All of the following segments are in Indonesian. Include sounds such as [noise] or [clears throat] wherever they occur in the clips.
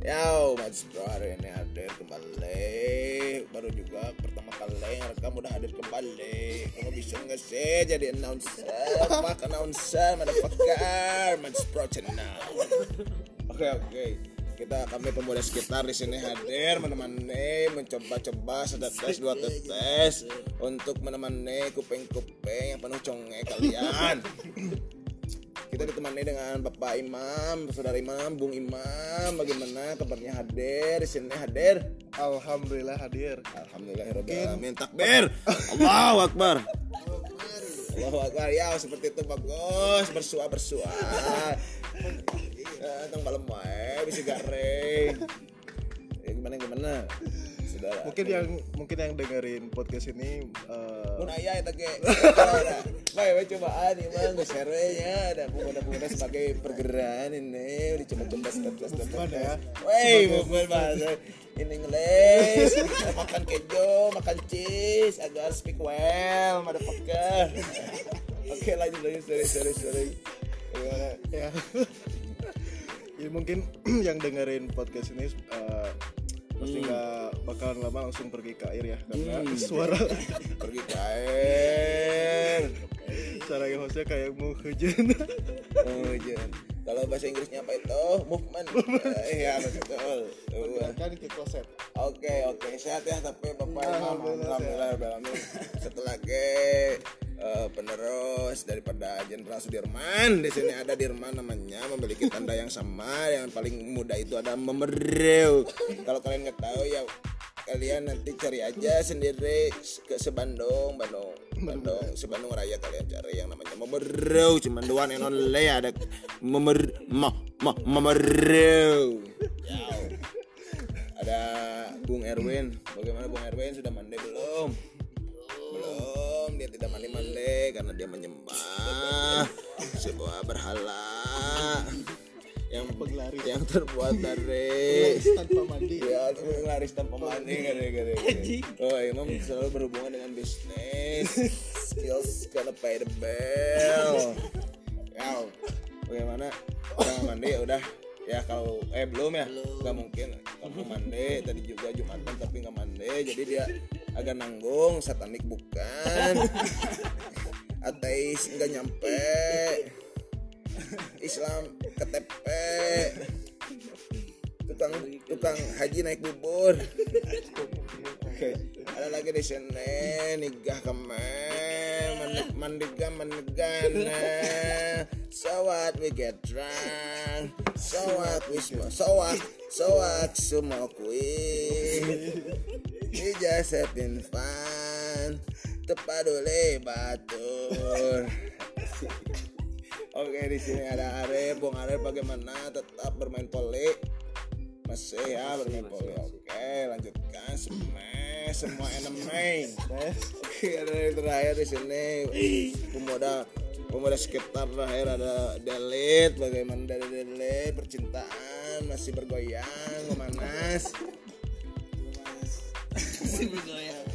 Yo, Mas Bro hari ini hadir kembali. Baru juga pertama kali yang rekam udah hadir kembali. Kamu bisa nggak sih jadi announcer? [laughs] Fuck announcer, motherfucker Mas Bro channel. Oke oke. Kita kami pemuda sekitar di sini hadir menemani mencoba-coba sedap tes dua tes untuk menemani kuping-kuping yang penuh conge kalian [laughs] kita ditemani dengan Bapak Imam, Saudara Imam, Bung Imam. Bagaimana kabarnya hadir di sini hadir? Alhamdulillah hadir. Alhamdulillahirobbilalamin. Takbir. [laughs] Allahu Akbar. Allahu Akbar. Ya seperti itu bagus. Bersua bersua. Eh, Tang malam wae bisa garing. Ya gimana gimana? Saudara. Mungkin yang mungkin yang dengerin podcast ini eh, Mun aya eta ge. Bae we cobaan mah geus nya ada pemuda-pemuda sebagai pergerakan ini dicoba-coba step-step ya. Wey, bukan bahasa in English. makan kejo, makan cheese, agar speak well, motherfucker. Oke, lanjut lanjut sorry sorry sorry. Gimana? ya. [laughs] ya mungkin [clears throat] yang dengerin podcast ini eh, pasti nggak bakalan lama langsung pergi ke air ya karena Hmm. suara [laughs] Pergi ke air. suara yang hostnya kayak mau hujan. Oh, jangan. Kalau bahasa Inggrisnya apa itu? Movement. Iya, betul. Kan ke kloset. Oke oke sehat ya tapi bapak alhamdulillah alhamdulillah setelah ke eh, penerus daripada Jenderal Sudirman. Di sini ada Dirman namanya memiliki tanda yang sama. Yang paling muda itu ada memereu kalau kalian nggak tahu ya kalian nanti cari aja sendiri ke sebandung Bandung. Bandung sebandung raya kalian cari yang namanya memereu cuman one and only ada memer ma, ma, memereu Yau. Ada Bung Erwin. Bagaimana Bung Erwin? Sudah mandi belum? Belum. Dia tidak mandi-mandi karena dia menyembah sebuah berhala yang Penglaris. yang terbuat dari tanpa mandi. ya penglaris tanpa mandi gara-gara oh Imam selalu berhubungan dengan bisnis skills gonna pay the bill. Ya bagaimana? Nggak mandi udah. Ya kalau eh belum ya? Nggak mungkin. Kamu mandi tadi juga jumatan tapi nggak mandi jadi dia agak nanggung satanik bukan. [laughs] Ateis nggak nyampe. Islam KTP tukang tukang haji naik bubur. Ada lagi di sini nikah kemen mandigan mandigan so what we get drunk so what we smoke so what so what smoke we we just having fun tepadule batur Oke di sini ada Arif, Bung Arif bagaimana tetap bermain poli? Masih ya bermain poli. Oke lanjutkan smash semua enemy. Oke ada yang terakhir di sini pemuda pemuda sekitar terakhir ada Delit. Bagaimana dari Delit percintaan masih bergoyang memanas. Masih bergoyang.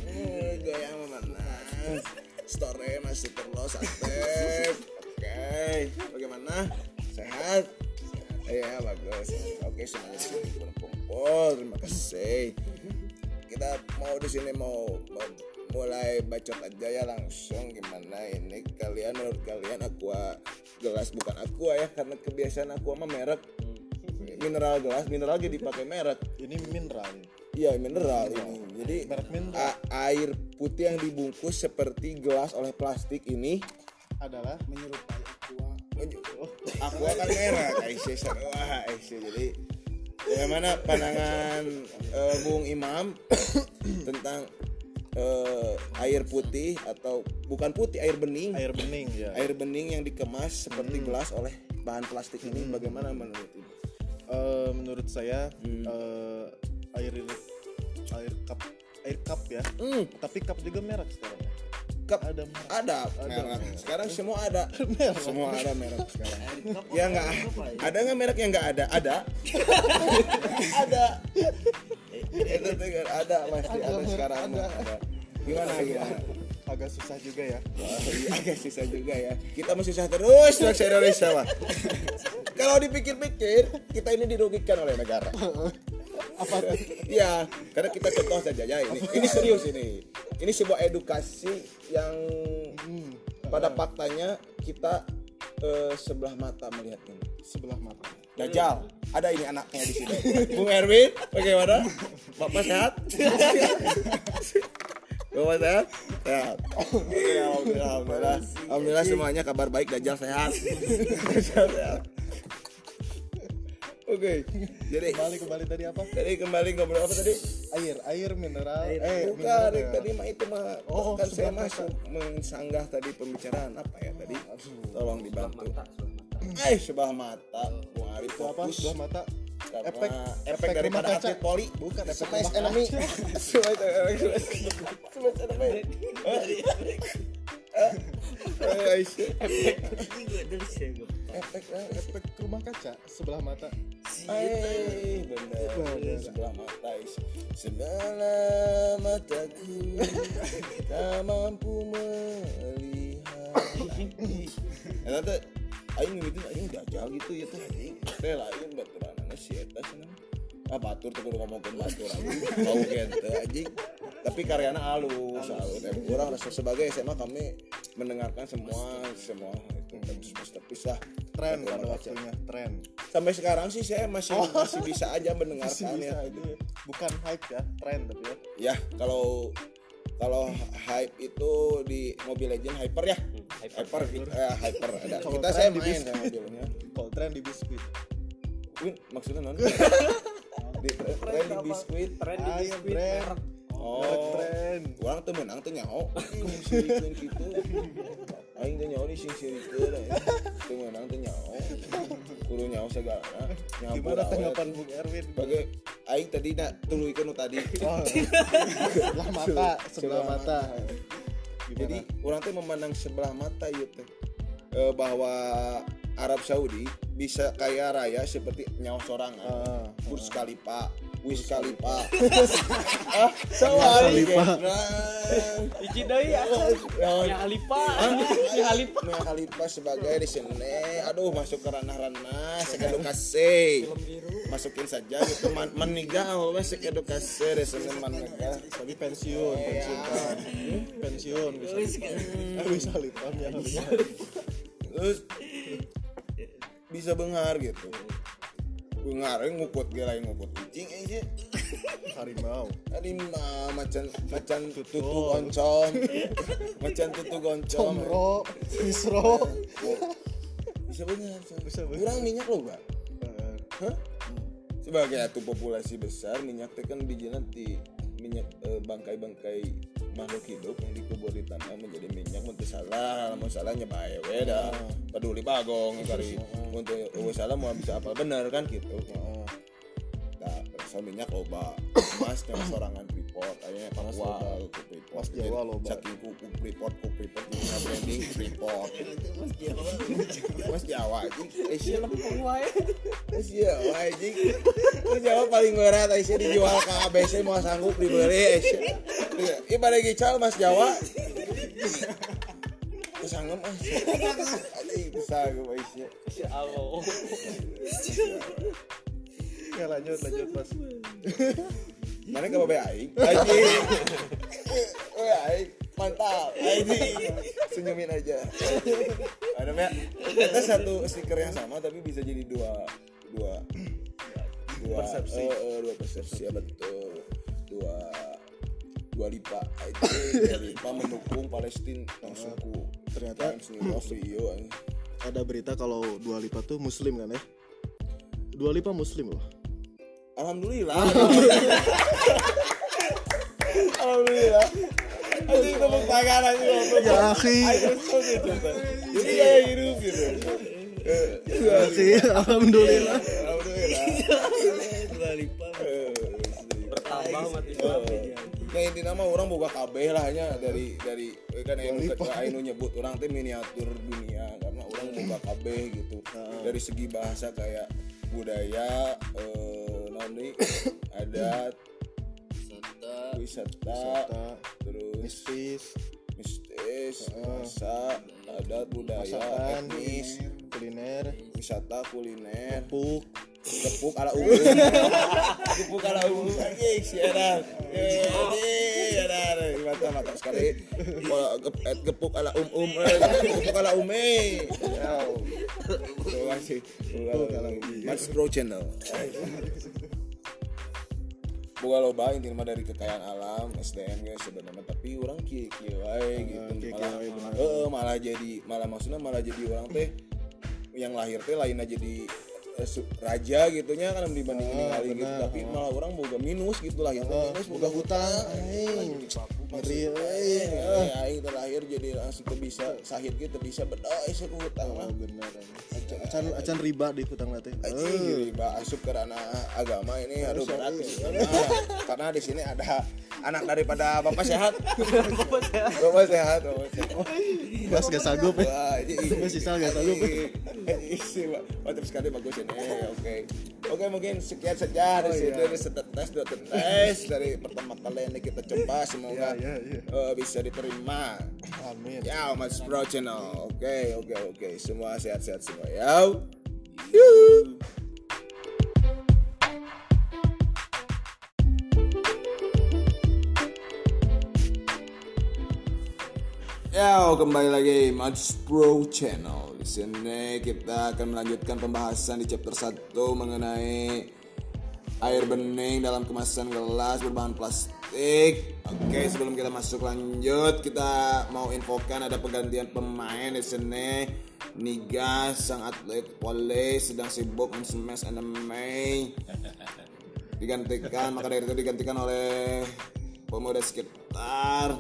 Goyang memanas. Story masih terus aktif. Oke, bagaimana? Sehat? Iya bagus. Oke semuanya di sini berkumpul. Terima kasih. Kita mau di sini mau, mau mulai bacot aja ya langsung gimana ini kalian menurut kalian aqua gelas bukan aqua ya karena kebiasaan aqua mah merek mineral gelas mineral jadi pakai merek Ini mineral. Iya mineral ini. Jadi air putih yang dibungkus seperti gelas oleh plastik ini adalah menyerupai aqua. Aku [laughs] akan merah Aisyah sarwa Aisyah jadi bagaimana pandangan eh, Bung Imam [coughs] tentang eh, air putih atau bukan putih air bening. Air bening ya. air bening yang dikemas seperti gelas oleh bahan plastik ini. Bagaimana menurut Ibu? Eh, menurut saya eh, air air cup air cup ya. Hmm, Tapi cup juga merek sekarang. ya. cup Ada merek. ada merek. sekarang semua ada. [laughs] Semua ada merek sekarang. Ya nggak. ada nggak merek yang nggak ada? Ada. [laughs] Ada. Itu tuh kan ada pasti ada sekarang. Mah ada. Gimana gimana? agak susah juga ya. Iya, agak susah juga ya. Kita masih susah terus bangsa Indonesia mah. [laughs] Kalau dipikir-pikir, kita ini dirugikan oleh negara. Apa Iya, [laughs] karena kita contoh saja ya ini. Ini serius ini. Ini sebuah edukasi yang Hmm, pada faktanya kita eh, sebelah mata melihat ini. sebelah mata Dajjal, ada ini anaknya di sini. [laughs] Bung Erwin, bagaimana? Bapak sehat? [laughs] Bapak sehat? Sehat. Alhamdulillah, alhamdulillah. Alhamdulillah semuanya kabar baik, Dajjal sehat. Dajjal sehat. Oke, jadi kembali kembali tadi apa jadi kembali ngobrol apa tadi? air air mineral eh Bukan, mineral ya. tadi mah itu mah Oh, kan saya masuk mensanggah tadi pembicaraan apa ya tadi? Tolong dibantu. Eh, sebelah mata. Ari itu apa sebelah mata Karena efek efek rumah daripada kaca. atlet poli bukan efek Space rumah enemy Space enemy Space enemy Eh? Eh, efek eh, efek rumah kaca sebelah mata Eh, benar Benar. sebelah mata sebelah mataku tak mampu melihat Eta teh aing mimiti aing jajal gitu ya teh aing teh lain baturanana si eta cenah. Ah batur tuh kudu ngomongkeun batur anjing. Bau gente anjing. Tapi karyana halus, halus. Dan kurang rasa sebagai SMA kami mendengarkan semua semua itu masterpiece lah. Tren pada Kaca. waktunya tren Sampai sekarang sih saya masih masih bisa aja mendengarkan masih bisa ya. itu ya. bukan hype ya tren tapi ya Ya, kalau kalau hype itu di Mobile Legend hyper ya. Hyper, eh, hyper ada. Kalau Kita tren saya main sama mobilnya. kalau tren di biskuit Win, maksudnya non? [laughs] di tren di biskuit. tren di ayo biskuit tren. Oh, tren orang tuh menang tuh nyaho. [laughs] Sirikeun gitu. Aing teh nyaho di sing sirikeun. Tuh menang tuh nyaho. Kudu nyaho segala. Nyaho gimana tanggapan Bung Erwin Sebagai aing tadi nak tuluikeun nu tadi. oh, [laughs] sebelah mata sebelah mata Jadi orang teh memandang sebelah mata ya teh Eh, bahwa Arab Saudi bisa kaya raya seperti nyawa sorangan. Ah, Burj Khalifa, Wiz Khalifa. [laughs] ah, sawari Ici deui. Ya Halifa. Ya Halifa. Mia Khalifa sebagai di sini, aduh masuk ke ranah-ranah sekedukasi. Masukin saja gitu man maniga oh sekedukasi di sini maniga. tapi pensiun pensiun kan pensiun bisa Eh, bisa lipat ya terus bisa bengar gitu bengar eh, ngukut gila ngukut kucing aja harimau. Tadi mah macan macan tutu goncom [laughs] macan tutu goncom comro isro bisa bengar Bisa bengar. kurang minyak Eh, Hah? sebagai atuh populasi besar minyak kan bijina di minyak eh, bangkai-bangkai makhluk hidup yang dikubur di tanah menjadi minyak untuk salah. Mau salah nyebae we dah. Peduli bagong kali untuk oh, salah mau bisa apa? Bener kan gitu nah rasa minyak loba. Emas yang [coughs] sorangan Freeport akhirnya Papua ke Freeport. Mas Jawa loba. saking kuku Freeport ku Freeport punya branding Freeport [laughs] Mas Jawa. Anjing. Asia Lempeng wae. Mas Jawa anjing. Mas Jawa paling berat Asia dijual ke ABC mau sanggup dibeli Asia ibadah gical Mas Jawa. Kesanggup mas. Anjing kesanggup Asia Ya Allah. Ya lanjut lanjut mas [laughs] Mana ke babe aing? [laughs] Babe aing mantap. Anjing. Senyumin aja. Ada ya. Kita satu stiker yang sama tapi bisa jadi dua dua dua Persepsi. eh, eh, dua persepsi ya betul. Dua dua lipa. Dua lipa mendukung Palestina yang suku. Ternyata- Rio anjing. ada berita kalau Dua Lipa tuh muslim kan ya Dua Lipa muslim loh Alhamdulillah. Alhamdulillah. Anjing tepuk tangan anjing. ya akhi Ayo gitu. Jadi kayak hidup gitu. ya akhi alhamdulillah Alhamdulillah. Bertambah Islam ini. Nah intinya mah orang boga kabeh lah hanya dari dari kan Ainu Ainu nyebut orang teh miniatur dunia karena orang boga kabeh gitu dari segi bahasa kayak budaya eh naon deui, adat wisata Wisata, terus mistis mistis adat budaya masakan etnis kuliner wisata kuliner. puk gepuk ala [laughs] umum gepuk ala umum lagi si ada eh ada mata mata sekali. Kalau gep- eh, gepuk ala um um eh, gepuk ala ume. Terima kasih. Mas Bro Channel [laughs] Boga loba intinya mah dari kekayaan alam SDM guys sebenarnya tapi orang kieu kieu wae gitu kieu-kieu malah heeh, malah jadi malah maksudnya malah jadi orang teh yang lahir teh lain aja di eh, su- raja gitunya kan dibandingin Ah, kali gitu. benar. tapi malah orang boga minus gitu lahir teh minus boga hutang ngeri euy Eh, aing terlahir jadi langsung tuh bisa sahid gitu bisa berdoa sih ku hutang mah. Oh, bener acan acan, acan riba di hutang teh. Anjing, riba asup ke ranah agama ini aduh berat karena di sini ada anak daripada bapak sehat. [laughs] Bapak sehat. Bapak sehat bapak sehat Mas gak sanggup. Ya Mas Isal gak sanggup. mantap sekali bagus ini. Oke oke. Mungkin sekian saja dari sini dari setetes dua tetes dari pertama kali ini kita coba. Semoga Ya, ya, ya. eh, bisa diterima. Amin. Ya Mas Bro Channel. Oke oke oke. Semua sehat-sehat semua ya. Yuhu. Ya, kembali lagi Mas Pro Channel. Di sini kita akan melanjutkan pembahasan di chapter 1 mengenai air bening dalam kemasan gelas berbahan plastik. Oke, sebelum kita masuk lanjut, kita mau infokan ada pergantian pemain di sini. Niga sang atlet volley sedang sibuk men-smash anime digantikan maka dari itu digantikan oleh pemuda sekitar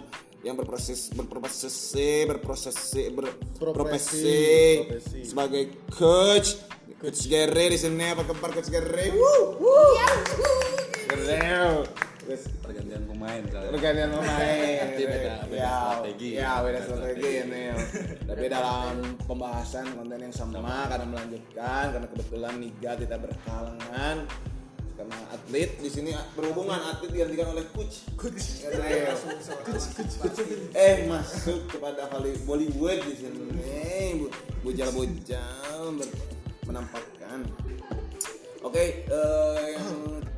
yang berproses berprofesi berprosesi berprofesi Profesi. sebagai coach. Coach Gere di sini apa kabar coach Gere Woo, woo. Gere Terus pergantian pemain soalnya. pergantian pemain. [laughs] Tapi beda- beda ya, strategi. ya beda strategi ini. Tapi dalam pembahasan konten yang sama karena melanjutkan karena kebetulan Niga tidak berkalangan karena atlet di sini berhubungan atlet digantikan oleh coach. Coach. Eh masuk kepada Holly- Bollywood di sini. Bu- bujal-bujal ber- menampakkan. Oke eh, yang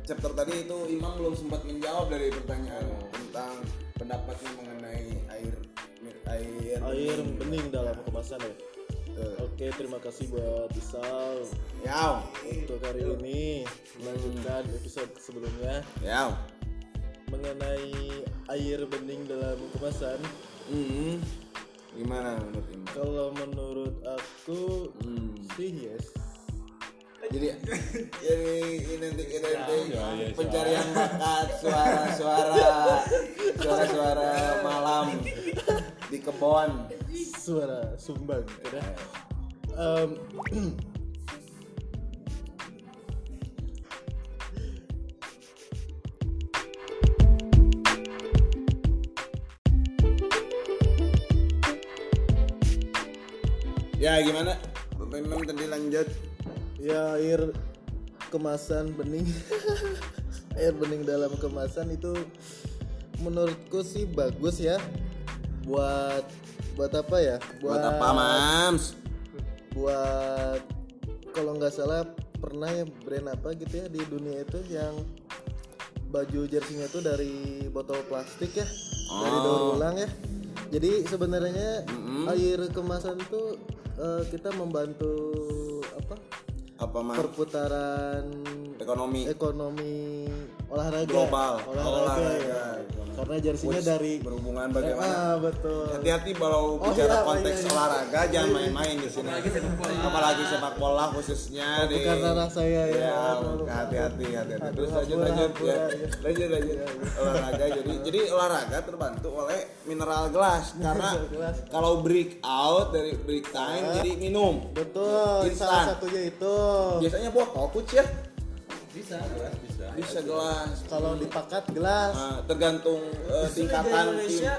chapter tadi itu Imam belum sempat menjawab dari pertanyaan tentang pendapatnya mengenai air air air bening dalam kemasan ya Oke, terima kasih buat Isal Yaw, untuk hari ini melanjutkan episode sebelumnya yaw. mengenai air bening dalam kemasan. Hmm. Gimana menurut Imam? Kalau menurut aku Hmm. sih yes. Jadi [laughs] jadi ini nanti kita nanti Ya, ya, ya, pencarian bakat suara-suara suara-suara malam [laughs] di kebon. Suara sumbang, kira. Em, Ya gimana? Imam tadi lanjut. ya air kemasan bening [laughs] air bening dalam kemasan itu menurutku sih bagus ya buat buat apa ya Buat apa, Mams? buat kalau nggak salah pernah ya brand apa gitu ya di dunia itu yang baju jersinya itu dari botol plastik ya dari Oh. daur ulang ya jadi sebenarnya air kemasan itu eh, kita membantu apa Apa mah? perputaran Ekonomi. ekonomi olahraga Global. olahraga, Olahraga. ya. Karena jersinya dari Berhubungan bagaimana? ah betul Hati-hati kalau Oh, bicara iya, konteks iya, iya. olahraga jangan main-main di sini. Apalagi sepak bola khususnya di bukan ranah saya ya. Ya, hati-hati, hati-hati. Terus lanjut, lanjut, ya. lanjut, lanjut. Olahraga jadi, jadi olahraga terbantu oleh mineral gelas karena gelas. kalau break out dari break time jadi minum. betul Instan. salah satunya itu Biasanya botol kuc ya, Bisa, gelas bisa. bisa gelas. kalau dipakat gelas Nah, tergantung eh, tingkatan tim. eh,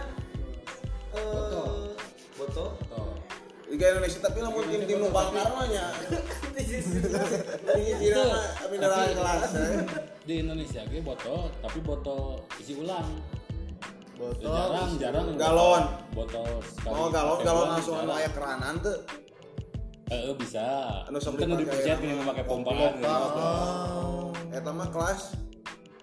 Botol? Oh. Liga Indonesia tapi lamun tim tim nu bakar mah nya. Ini mah mineral gelas. eh. Di Indonesia ge botol, tapi botol isi ulang. botol jarang jarang Galon. botol sekali Oh galon galon langsung anu jarang. aya keranan tuh. eh eh, bisa Anu sok kan dipakai dipencet ya. ini pakai pompaan Pompa. gitu. oh Eta mah kelas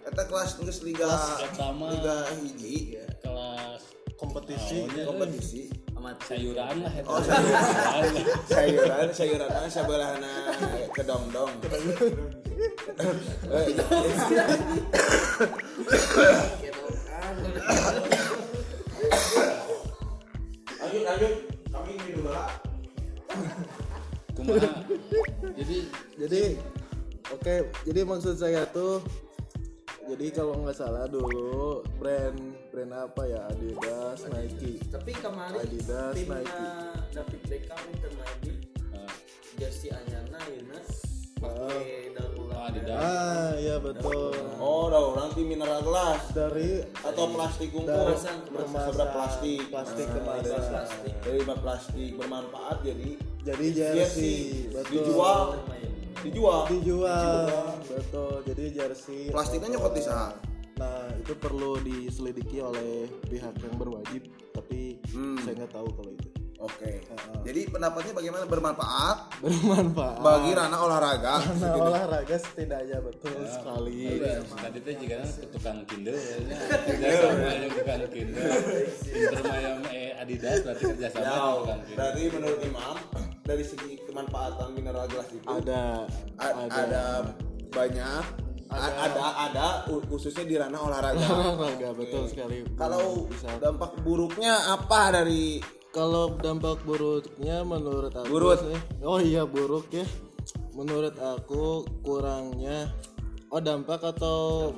Eta kelas geus liga Eta mah liga hiji. Kelas kompetisi. Oh, kompetisi. sayuran lah itu Oh, sayuran. Sayuran sayuran ah sabelahna kedongdong. Lanjut lanjut. Kami ini dulu lah kumaha? Jadi jadi oke jadi maksud saya tuh jadi kalau nggak salah dulu brand brand apa ya? Adidas Nike. Tapi kemarin Adidas, timna Nike. David Beckham Inter Miami eh, jersey anyarna yeuna pakai daun oh, ulang. Adidas. Ah iya betul. Oh udah orang tim mineral gelas dari atau plastik kemasan. seberapa plastik. plastik Nah, kemarin. plastik. dari plastik bermanfaat jadi jadi jersey. jersey betul. Dijual dijual. Dijual. Betul jadi jersey plastiknya nyokot di sana nah itu perlu diselidiki oleh pihak yang berwajib tapi Hmm. saya nggak tahu kalau itu. Oke. Jadi pendapatnya bagaimana? Bermanfaat? Bermanfaat. Bagi ranah olahraga? Nah, olahraga setidaknya betul sekali. Udah, tadi teh juga kan tukang kindle ya. Kerja sama yang tukang kindle. Inter Miami eh Adidas berarti kerja sama Ya, tukang kindle. berarti menurut Imam dari segi kemanfaatan mineral gelas itu. Ada a- ada, banyak. A- ada. ada u- khususnya di ranah olahraga. [laughs] olahraga betul sekali. Kalau bisa. dampak buruknya apa dari kalau dampak buruknya menurut aku Buruk. sih oh iya buruk ya. Menurut aku kurangnya oh dampak atau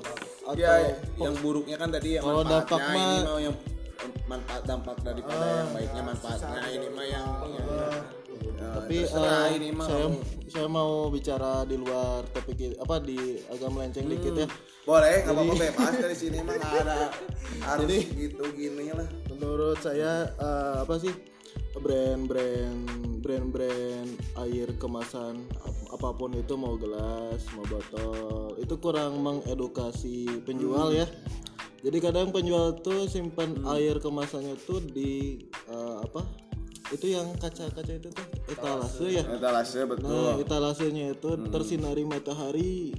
atau ya yang buruknya kan tadi yang Kalau dampak mah- yang manfaat dampak daripada yang baiknya manfaatnya. ini mah yang, yang ya, tapi eh, ini mah saya saya mau bicara di luar topik apa di agak melenceng dikit ya. Boleh nggak apa-apa bebas. [laughs] Dari sini mah nggak ada harus gitu gini lah menurut saya eh, apa sih brand-brand brand-brand air kemasan ap- apa pun itu mau gelas mau botol itu kurang mengedukasi penjual ya jadi kadang penjual tuh simpan air kemasannya tuh di eh, apa itu yang kaca-kaca itu tuh etalase ya etalase betul nah etalasenya itu tersinari matahari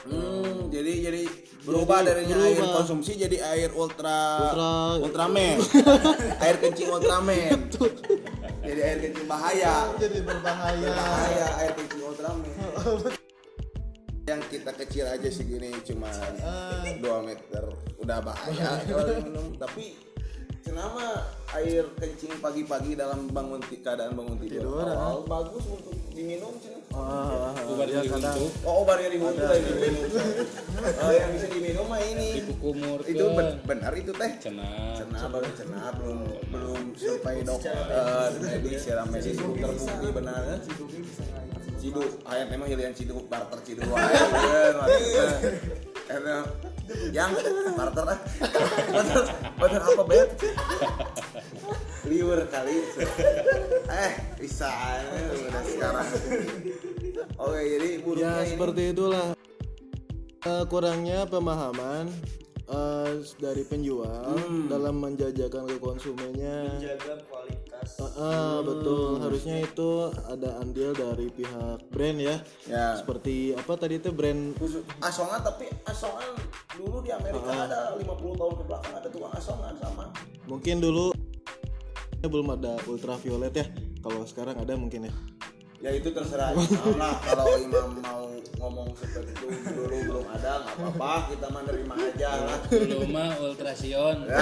Hmm, jadi jadi berubah dari air berubah. konsumsi jadi air ultra Ultra- Ultraman. [laughs] air kencing Ultraman. jadi air kencing bahaya. jadi berbahaya Bahaya air kencing Ultraman. [laughs] Yang kita kecil aja segini cuma 2 meter. Udah bahaya. Kalau minum tapi kenapa air kencing pagi-pagi dalam bangun keadaan bangun tidur? Oh, bagus untuk diminum cina. Ah, ya di kadang untuk Oh, obat yang diminum lah ini diminum. Oh, yang bisa diminum mah ini. dikumur Itu ben- benar itu teh. cenah Cenah baru cenah belum belum sampai dokter medis. secara medis belum terbukti benar. Cidu, ayat memang hilian cidu barter cidu wae Karena yang barter ah. Barter, barter apa bet? Liur kali. Eh, bisa udah sekarang. Oke, jadi buruknya ya ini seperti itulah Eh, kurangnya pemahaman eh, dari penjual dalam menjajakan ke konsumennya Jaga kualitas. Ah, ah, betul. Harusnya itu ada andil dari pihak brand ya. Ya. Seperti apa tadi itu brand? Asongan tapi asongan dulu di Amerika ada 50 tahun ke belakang ada tukang asongan sama. Mungkin dulu belum ada ultraviolet ya. Kalau sekarang ada mungkin ya ya itu terserah imam lah. [laughs] Kalau imam mau ngomong seperti itu dulu belum ada nggak apa-apa. Kita mah nerima aja lah. Dulu mah ultrasion. Ya.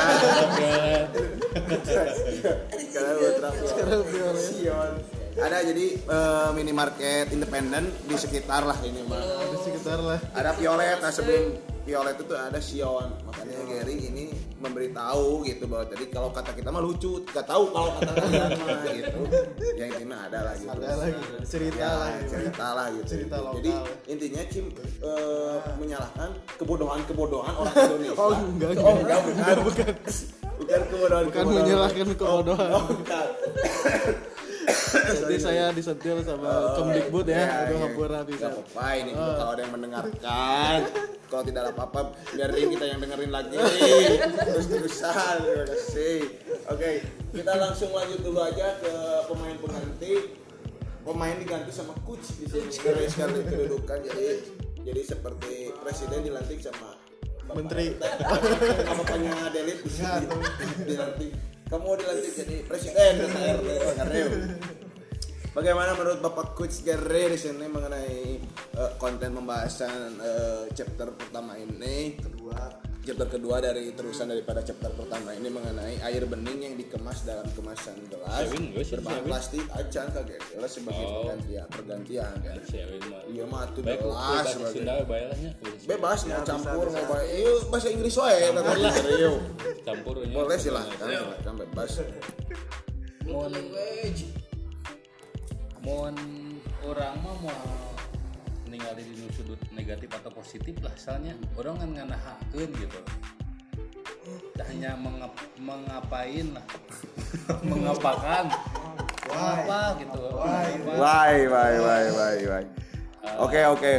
ultraviolet sekarang ultraviolet Sion. ada jadi eh, minimarket independen di sekitar lah ini mah. Di sekitar lah. Ada violet nah sebelum violet itu ada Sion. Makanya Gary ini memberitahu gitu bahwa tadi kalau kata kita mah lucu gak tahu kalau kata kalian mah [laughs] gitu. Yang ini mah ada lah gitu. Ada lagi cerita Ya, lagi cerita lah gitu. Cerita lokal. jadi intinya Cim eh, menyalahkan kebodohan kebodohan orang Indonesia. Oh, enggak, oh enggak bukan. Bukan. Bukan kebodohan Bukan menyalahkan kebodohan. oh, oh, bukan [laughs] Jadi saya disentil sama Kemdikbud ya, Iya, aduh iya. hampura Gak bisa. apa-apa ini juga kalau ada yang mendengarkan Kalau tidak ada apa-apa biarin kita yang dengerin lagi Terus-terusan terima kasih Oke kita langsung lanjut dulu aja ke pemain pengganti Pemain diganti sama coach di sini sekali kedudukan jadi jadi seperti presiden dilantik sama bapak- Menteri. bapaknya Delit dilantik kamu dilantik jadi presiden DPRD Gareu. Bagaimana menurut Bapak Coach Gere di sini mengenai eh, konten pembahasan eh, chapter pertama ini? Kedua. Chapter kedua dari terusan daripada chapter pertama ini mengenai air bening yang dikemas dalam kemasan gelas berbahan plastik aja kaget gelas sebagai Oh. pergantian pergantian kan. Siawin mah. Iya mah tuh gelas sebagai bayarnya. bebas mau campur mau baik. Iya bahasa Inggris wae nanti Gere. Campurnya. Boleh silahkan, silahkan bebas. Mun orang mah mau ningali di sudut negatif atau positif lah soalnya orang kan nganahakeun gitu hanya mengap, mengapain lah [laughs] mengapakan apa gitu. Why, why, why, why, why. Oke, oke.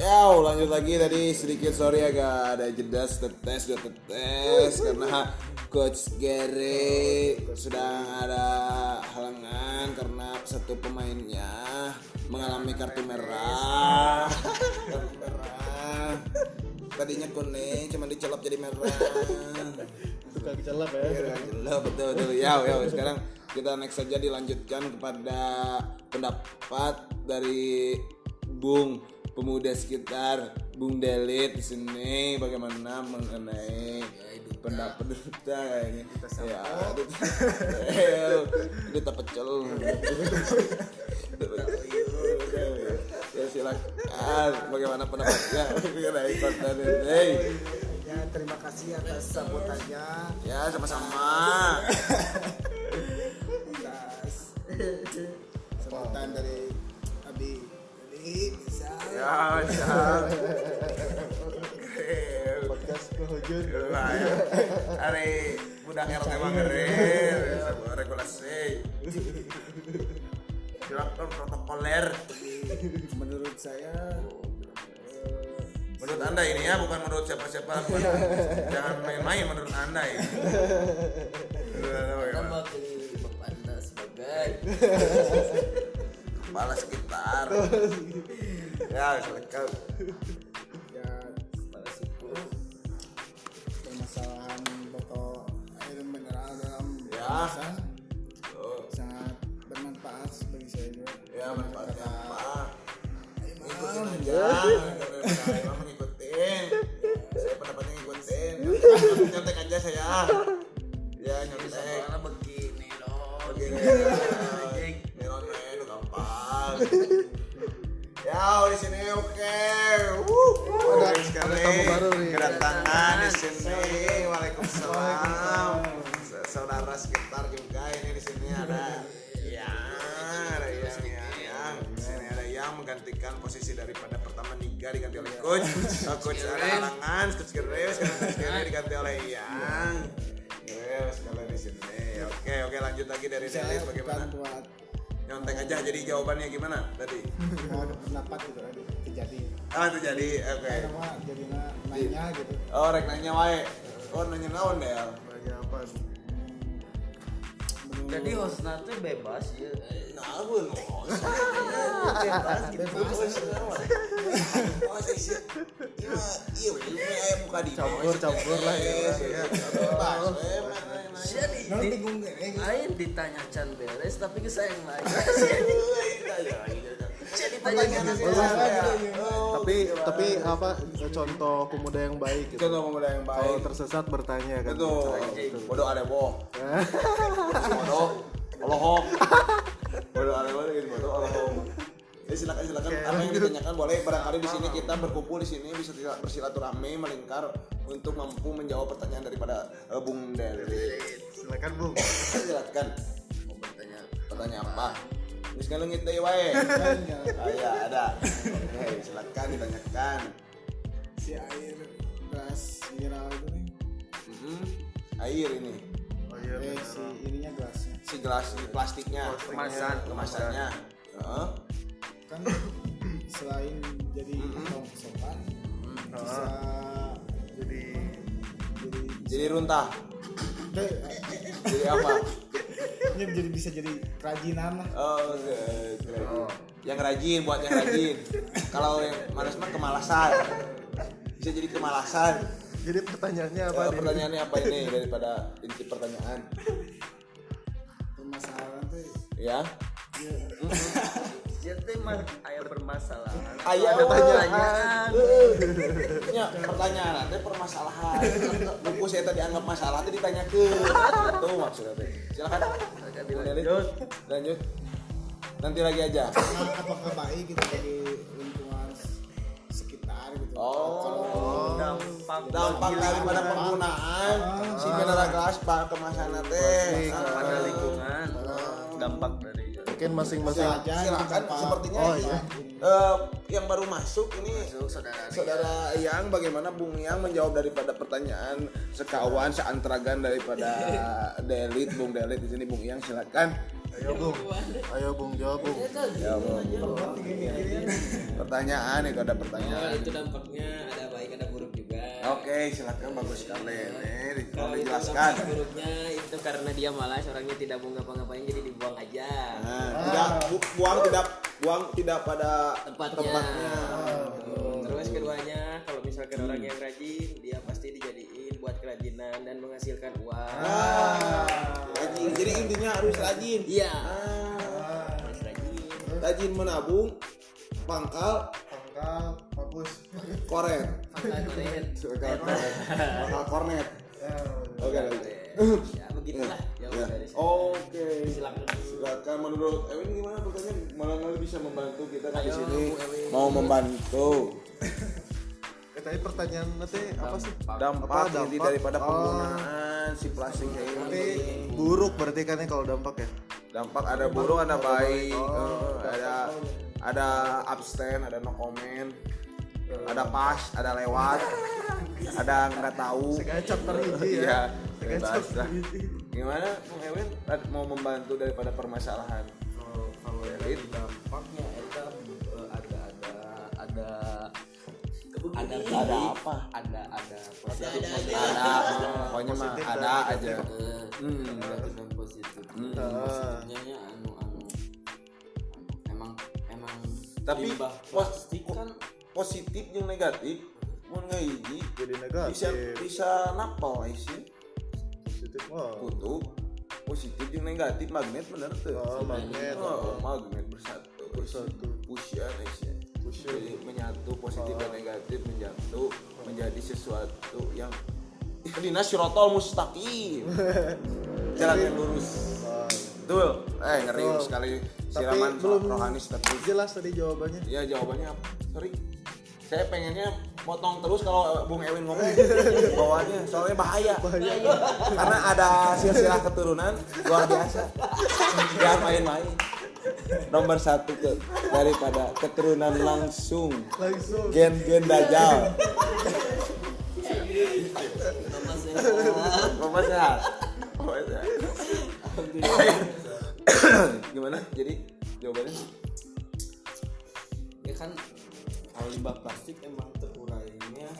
Ya, lanjut lagi tadi sedikit sorry agak ada jeda tetes dua tetes karena coach Gary sedang ada halangan karena satu pemainnya mengalami kartu merah. kartu merah. Tadinya kuning cuma dicelop jadi merah. Tukang celap ya. Lo betul betul ya ya sekarang kita next saja dilanjutkan kepada pendapat dari Bung pemuda sekitar Bung Delit di sini bagaimana mengenai pendapat duta kayaknya. Ya duta duta pecel. Ya silakan. Bagaimana pendapatnya? Mengenai konten ini. Ya, terima kasih atas sambutannya. ya sama-sama. Sambutan dari Abi. Ya siap [laughs] Podcast kehujur. Lah, ya. Hari budak RT sebuah regulasi. Silakan protokoler. Menurut saya eh, Menurut anda ini ya, bukan menurut siapa-siapa. Jangan main-main menurut anda ini. [laughs] Bagaimana? mewakili bapak anda sebagai [laughs] Kepala sekitar. [laughs] Ya, silakan. ya pada situ permasalahan botol air mineral dalam Ya. Tuh. sangat bermanfaat bagi saya juga. Ya, manfaatnya apa? Ikutin aja. Saya mah ngikutin. Saya pendapatnya ngikutin. Nyontek aja saya. Ya, nyontek. karena begini dong Begini. Coach ada halangan, coach Gereus, coach Gereus diganti oleh Yang. Gereus kalau di sini. Oke, oke lanjut lagi dari saya Delis bukan bagaimana? buat Nyontek aja jadi jawabannya gimana tadi? mau ada pendapat gitu kan kejadian Ah itu jadi oke. nama jadi na- nanya gitu Oh rek nanya wae. Oh nanya naon deh. Bagi apa? Jadi host nanti bebas ya Nah, gue [laughs] bebas. gitu. Sih. Iya, iya, muka di Campur, campur lah ya. Bebas, jadi lain ditanya can beres tapi ke saya Tapi tapi apa contoh pemuda yang baik gitu. Contoh pemuda yang Kalau baik. tersesat bertanya kan. Betul. Bodoh ada boh. [laughs] Bodoh. Alohok. Bodoh ada boh gitu bodoh alohok. Ya silakan silakan apa yang ditanyakan boleh barangkali di sini kita berkumpul di sini bisa tidak bersilaturahmi melingkar untuk mampu menjawab pertanyaan daripada eh, Bung Deli. Silakan Bung. Silakan. Mau bertanya pertanyaan apa? Ini sekarang ngitei wae. Ah, [laughs] iya ada. Oke, silakan ditanyakan. si air gelas mineral itu nih. Mm-mm. air ini. Oh iya eh si ininya gelasnya. Si gelas si plastiknya. Kemasan. kemasannya. Heeh. kan selain jadi rongsokan bisa jadi jadi jadi runtah. Eh, jadi apa [laughs] ini jadi bisa jadi kerajinan lah. Oh, oke. keren. yang rajin buat yang rajin. [laughs] Kalau yang malas mah kemalasan. Bisa jadi kemalasan. Jadi pertanyaannya apa nih? pertanyaannya apa ini? Daripada inti pertanyaan. Permasalahan tuh ya Jadi mah aya permasalahan. Ayah Ada pertanyaan. [laughs] Ya, pertanyaan nanti permasalahan. Buku saya tadi anggap masalah tadi ditanya ke. Itu maksudnya teh. Silakan. Lanjut. Lanjut. Nanti lagi aja. nah, apakah baik gitu bagi lingkungan sekitar gitu Oh. Dampak Dampak daripada penggunaan si mineral gelas pak kemasan teh. pada lingkungan. Dampak dari mungkin masing-masing Silakan sepertinya Oh, iya. eh, yang baru masuk ini masuk saudara Saudara Yang, bagaimana Bung Yang menjawab daripada pertanyaan sekawan, seantragan daripada [laughs] Delit, Bung Delit di sini Bung Yang silakan. ayo bung ayo bung jawab bung Ya, Bung. Pertanyaan itu ada Oh, pertanyaan. itu dampaknya ada baik ada. Oke, silakan bagus sekali. Nih, di- Kalau dijelaskan. buruknya itu karena dia malas orangnya tidak mau ngapa-ngapain jadi dibuang aja. Nah, tidak bu- buang tidak buang tidak pada Tempatnya. tempatnya. Terus keduanya kalau misalkan orang yang rajin dia pasti dijadiin buat kerajinan dan menghasilkan uang. Ah, rajin. Jadi intinya harus rajin. Iya. Ah, Harus rajin. rajin menabung, pangkal, pangkal bagus koret. Pangkal [laughs] kornet. Pangkal kornet. Oke, lanjut. Ya begitulah Ya. dari situ. Oke. Silakan. Silakan menurut Ewin gimana pertanyaan? Malah kali bisa membantu kita kan di sini mau membantu. [laughs] eh tadi pertanyaan nanti apa sih Dampak, Apa, inti dampak? daripada Oh. penggunaan si plastik ini. Tapi buruk berarti kan ya kalau dampak ya Dampak ada buruk, ada baik, Eh, ada ada abstain, ada no comment, ada pas, ada lewat, ada nggak tahu. Segala chapter hiji ya Segala lah. hiji. Gimana, Bung Ewin mau membantu daripada permasalahan? Oh, kalau dari dampaknya eh, ada ada ada ada Ada apa? ada ada positif Ada, pokoknya mah ada aja. Hmm. negatif dan positif Hmm. positifnya ya anu Tapi limbah plastik kan positif yang negatif mun ngahiji jadi negatif. bisa bisa napa sih positif kutub. Positif yang negatif magnet bener tuh oh magnet oh, magnet bersatu Bersatu. fusion sih jadi menyatu positif dan negatif menyatu menjadi sesuatu yang Dina sirotol mustaqim. [laughs] Jalan yang lurus betul eh ngeri Betul. sekali tapi siraman belum rohani tapi jelas tadi jawabannya Ya jawabannya apa? Sorry. Saya pengennya potong terus kalau Bung Ewin ngomong [laughs] bawaannya soalnya bahaya. Karena ada silsilah keturunan luar biasa. Jangan main-main. Nomor satu ke daripada keturunan langsung langsung gen-gen dajal. Sehat. Bapak sehat. Bapak sehat. Gimana? Jadi jawabannya? ya kan kalau limbah plastik emang terurainya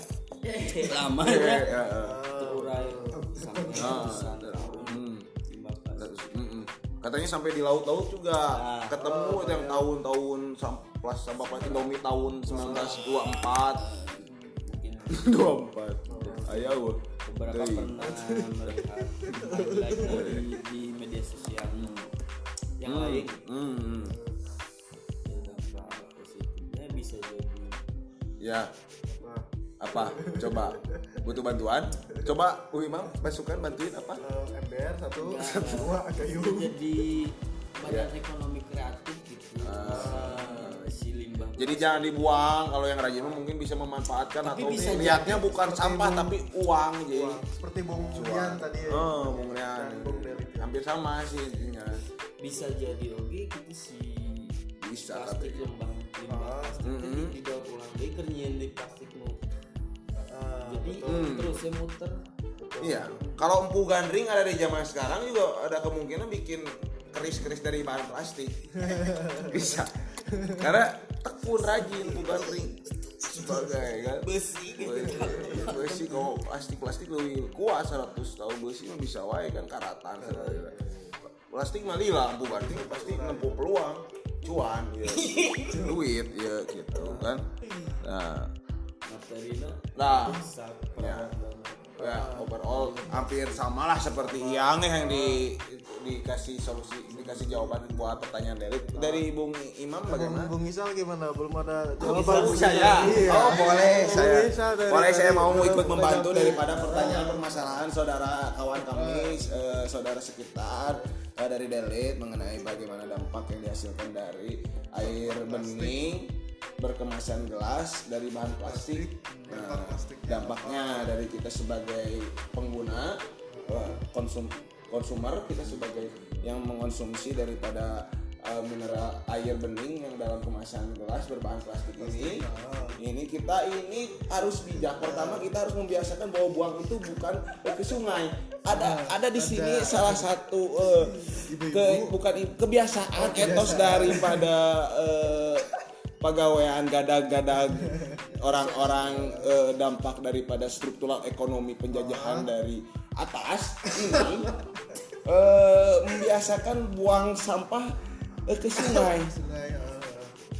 [laughs] Lama Ya, ya. ya, ya. terurai sampai Ah, ratusan tahun Hmm. limbah plastik Mm-mm. Katanya sampai di laut-laut juga Nah. ketemu yang tahun-tahun sampah sampah plastik Indomie tahun 1924 mungkin [laughs] 24 ayo gua. beberapa pernah melihat [laughs] lagi di media sosial yang Hmm, lain. Hmm. ya dampak positifnya bisa jadi ya. Apa? Coba. Butuh bantuan? Coba Bu Imam pasukan bantuin apa? Ember satu. Ya. dua kayu jadi badan ekonomi kreatif gitu. Ah. si limbah jadi jangan dibuang. Kalau yang rajin mungkin bisa memanfaatkan Tapi atau bisa lihatnya jadi bukan sampah Bung- tapi uang jadi Wah, seperti bung Julian tadi ya. Oh Bung Rian. Dan Bung Delit ya. hampir sama sih intinya bisa jadi oke gitu si bisa plastik katanya lembang limbah Ah. plastik kan didaur ulang deh kernyian di plastik nu jadi terusnya muter Iya. Kalau empu gandring ada di zaman sekarang juga ada kemungkinan bikin keris-keris dari bahan plastik. [laughs] Bisa. Karena tekun rajin empu gandring sebagai kan besi gitu besi kalau plastik plastik lebih kuat 100 tahun besi mah bisa wae kan karatan sebenarnya. Plastik mah lila empu gandring pasti nempuh peluang cuan. Ya. [laughs] duit ya gitu kan. Nah. Nah. ya ya overall hampir sama lah seperti yang yang di dikasih solusi dikasih jawaban buat pertanyaan dari dari Bung Imam bagaimana? Bung Isal gimana? Belum ada jawaban. saya. Iya. Oh, boleh Bung saya. Boleh saya mau dari- ikut membantu dari- daripada pertanyaan permasalahan saudara kawan kami, eh, saudara sekitar eh, dari Delit mengenai bagaimana dampak yang dihasilkan dari air bening berkemasan gelas dari bahan plastik. Nah, dampaknya dari kita sebagai pengguna eh, konsum konsumer kita sebagai yang mengonsumsi daripada uh, mineral air bening yang dalam kemasan gelas berbahan plastik ini. Ini kita ini harus bijak. Pertama kita harus membiasakan bahwa buang itu bukan ke sungai. Ada ada di sini salah satu eh, ke bukan i- kebiasaan etos daripada eh, pegawaian gadag-gadag orang-orang eh, dampak daripada struktural ekonomi penjajahan dari atas ini eh, membiasakan buang sampah eh, ke sungai.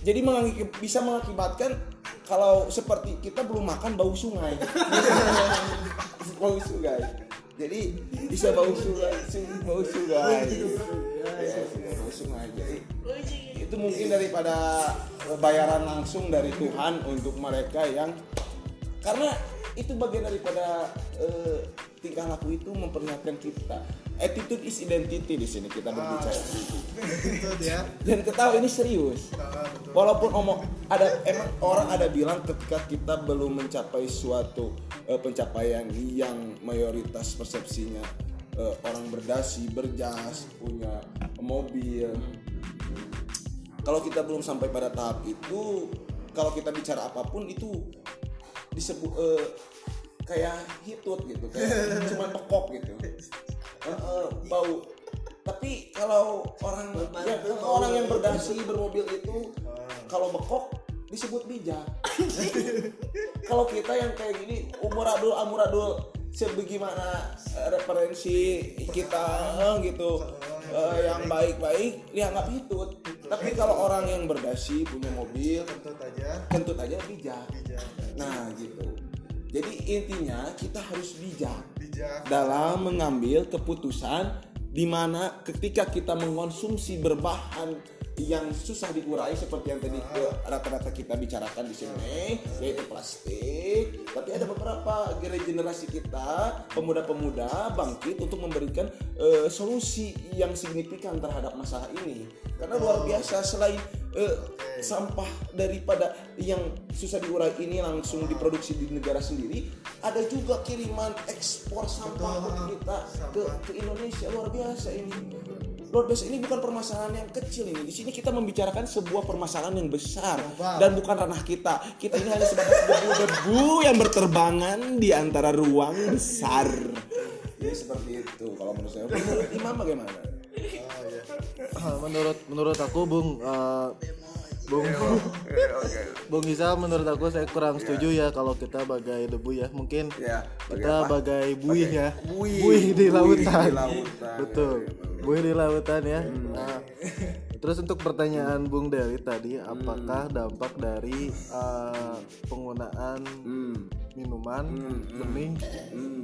Jadi mengaki- bisa mengakibatkan kalau seperti kita belum makan bau sungai. [laughs] bau sungai. Jadi bisa bau sungai, sung- bau sungai. Bau sungai. Jadi itu mungkin daripada bayaran langsung dari Tuhan untuk mereka yang karena itu bagian daripada eh, tingkah laku itu memperlihatkan kita. Attitude is identity di sini kita berbicara. Itu dia. Dan ketahui ini serius. Walaupun omong ada emang orang ada bilang ketika kita belum mencapai suatu eh, pencapaian yang mayoritas persepsinya eh, orang berdasi berjas punya mobil kalau kita belum sampai pada tahap itu kalau kita bicara apa pun itu disebut eh, kayak hitut gitu kayak [laughs] cuma pekok gitu. Eh, eh, bau. Tapi kalau orang ya, orang yang berdasi bermobil itu kalau bekok disebut bijak. [laughs] Kalau kita yang kayak gini umuradul amuradul sebagaimana referensi kita eh, gitu. Eh, yang baik-baik dianggap hitut tapi kalau orang yang berdasi punya mobil tentu aja. kentut aja bijak. Nah gitu. Jadi intinya kita harus bijak bijak. dalam mengambil keputusan di mana ketika kita mengkonsumsi berbahan yang susah diurai seperti yang tadi eh, rata-rata kita bicarakan di sini yaitu plastik. Tapi ada beberapa generasi kita pemuda-pemuda bangkit untuk memberikan eh, solusi yang signifikan terhadap masalah ini. Karena luar biasa selain eh, sampah daripada yang susah diurai ini langsung diproduksi di negara sendiri ada juga kiriman ekspor sampah ke kita ke, ke Indonesia. Luar biasa ini biasa ini bukan permasalahan yang kecil ini. Di sini kita membicarakan sebuah permasalahan yang besar dan bukan ranah kita. Kita ini hanya sebatas debu-debu yang berterbangan di antara ruang besar. Jadi seperti itu. Kalau menurut saya menurut Imam bagaimana? Ah, menurut menurut aku Bung eh, Bung. Bung Isa menurut aku saya kurang setuju ya kalau kita bagai debu ya. Mungkin Ya, bagai kita apa? bagai buih ya. buih, di buih lautan di lautan. betul. Buih di lautan ya. Nah, terus untuk pertanyaan Bung Deli tadi apakah dampak dari eh, penggunaan minuman bening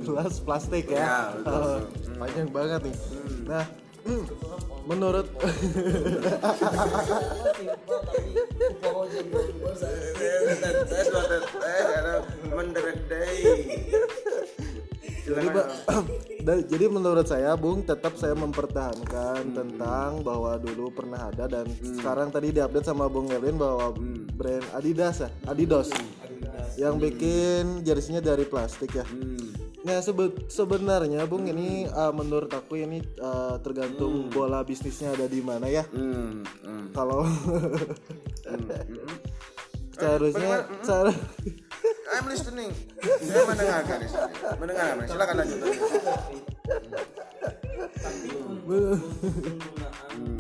gelas plastik ya, Ya, betul. Eh, [laughs] panjang banget nih. Nah menurut jadi, [clears throat] jadi menurut saya Bung tetap saya mempertahankan tentang bahwa dulu pernah ada dan sekarang tadi diupdate sama Bung Elvin bahwa brand Adidas ya Adidas yang bikin jersinya dari plastik ya. Nah sebe- sebenarnya Bung ini uh, menurut aku ini uh, tergantung bola bisnisnya ada di mana ya. Kalau [laughs] seharusnya seharusnya I'm listening. Saya mendengarkan. Mendengarkan. Silakan lanjut. tapi penggunaan dengan hasil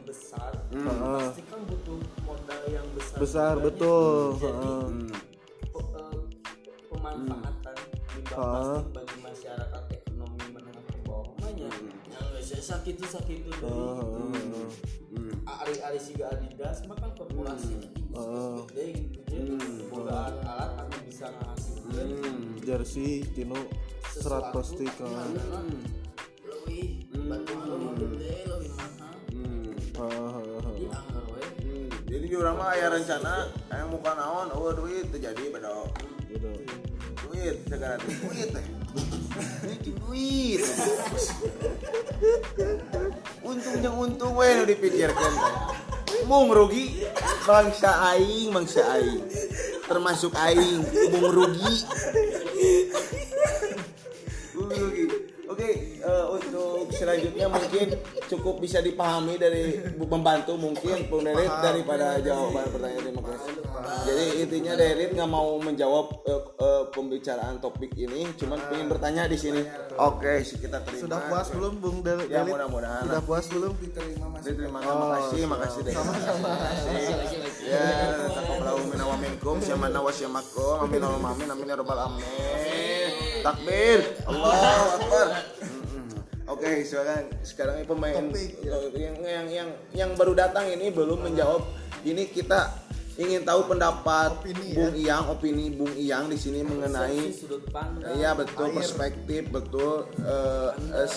yang besar pasti kan butuh modal yang besar besar juga. betul. Jadi pe- eh, pemanfaatan limbah Ah. plastik bagi masyarakat ekonomi menengah ke bawah namanya yang nggak bisa sakit itu. Sakit itu ari-ari siga Adidas makan korporasi Ah. gede gitu jadi boga alat anu bisa ngahasilkan jersey tino serat plastik Nah, aya rencana aya muka naon eueuh duit teu jadi bedog. Gitu. Duit segala duit teh. Duit. Untung jeung untung we nu dipikirkeun teh. Mung rugi bangsa aing, bangsa aing. Termasuk aing, mung rugi. Selanjutnya mungkin cukup bisa dipahami dari membantu mungkin Bung Derit daripada jawaban pertanyaan terima kasih. Jadi intinya Derit nggak mau menjawab eh, eh, pembicaraan topik ini, cuman pengen bertanya di sini. Oke, sih kita terima. sudah puas belum bung Del Ya mudah-mudahan. sudah puas belum diterima mas Diterima makasih, makasih deh. Makasih. Ya, taqabbalallahu minna wa minkum, syamana wa syamakum. Amin Allahumma amin, amin ya rabbal alamin. Takbir. Allahu akbar. Oke, sekarang sekarang ini pemain. Yang yang yang yang baru datang ini belum menjawab. Ini kita ingin tahu pendapat Bung Iyang, opini Bung Iyang di sini mengenai sudut pandang. Iya betul. Perspektif betul. Eh, eh,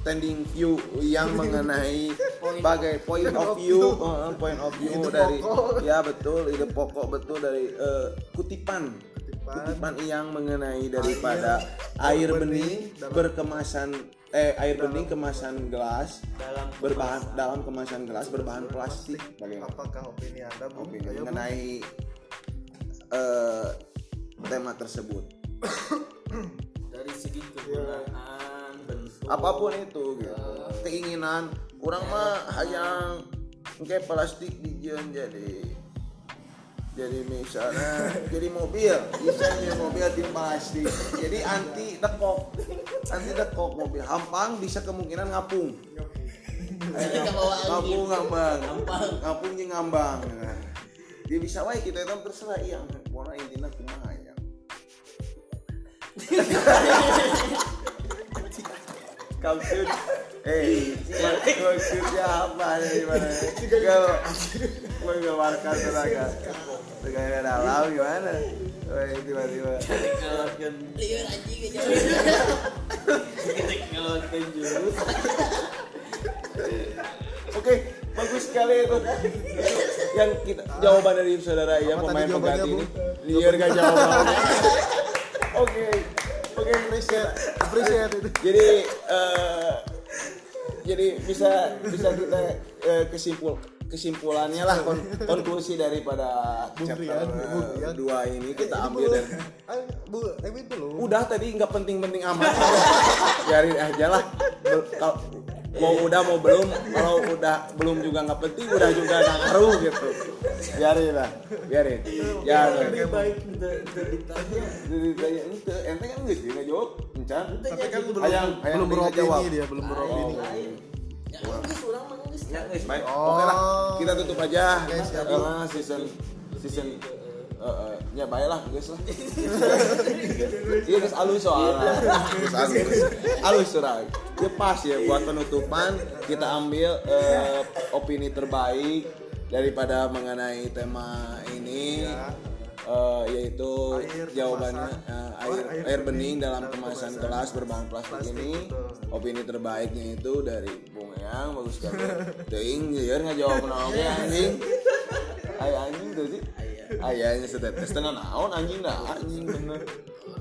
standing view yang [laughs] mengenai sebagai point of view. eh, point of view dari ya betul. Ide pokok betul. Dari eh, kutipan. Kutipan. Yang mengenai daripada air bening berkemasan eh air bening kemasan gelas dalam berbahan dalam kemasan gelas berbahan plastik. bagaimana? Apakah opini anda bung opini Ayo, mengenai eh, tema tersebut. [coughs] Dari segi kegunaan bentuk apa pun itu gitu. keinginan orang mah hayang kayak plastik dijen jadi jadi misalnya jadi mobil. Jadi mobil tim plastik jadi anti dekok anti dekok mobil. Hampang bisa kemungkinan ngapung. Ngapung ngambang. Ngapung jeung ngambang. Nah, dia bisa wae kita itu terserah. Iya pokoknya intinya kumaha ya Kamsud Eh, maksudnya apa dari mana? Kau mengeluarkan tenaga tenaga dalam gimana? Wah, tiba-tiba. liur anjing aja jurus Oke, bagus sekali itu. Yang kita jawaban dari saudara yang pemain pengganti ini. Liar gak jawabannya. [laughs] Oke. Oke, appreciate. appreciate itu Jadi eh, jadi bisa bisa kita eh, kesimpul kesimpulannya lah kon- konklusi daripada chapter Rian, Bung eh, Rian. dua ini kita ambil dari Ayo, bu belum udah tadi nggak penting-penting amat. [laughs] Biarin aja lah. Kalau mau udah mau belum. Kalau udah belum juga nggak penting udah juga nggak ngaruh gitu. Biarin lah biarin. Ya lebih baik ditanya. Jadi tanya ente ente kan nggak sih nggak jawab. Encan tapi kan belum hayang belum jawab. beropini dia belum beropini baik. Oke lah, kita tutup aja Eh, season season eh, eh, ya baik lah, guys lah. [laughs] Iya guys alus soalnya. Guys alus. Alus surah. Ya pas ya buat penutupan kita ambil eh, opini terbaik daripada mengenai tema ini. Eh, yaitu Air jawabannya kemasan. eh, air air air bening. bening dalam kemasan kemasan. gelas berbahan plastik, plastik, ini betul. opini terbaiknya itu dari Bung Yang bagus sekali [laughs] Teing liar nggak jawab [laughs] naonnya anjing? Ayah anjing tuh sih? Ayahnya setetes. Setengah naon anjing dah? Anjing bener.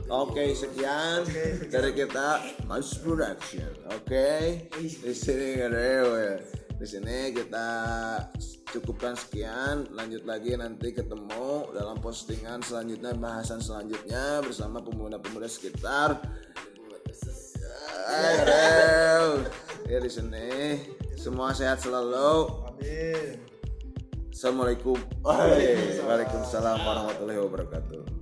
Oke sekian dari kita. Mas Production Oke? Di sini ada ya di sini kita cukupkan sekian. Lanjut lagi nanti ketemu dalam postingan selanjutnya bahasan selanjutnya bersama pemuda-pemuda sekitar. Ayo, ya di sini semua sehat selalu. Amin. Assalamualaikum. Waalaikumsalam warahmatullahi wabarakatuh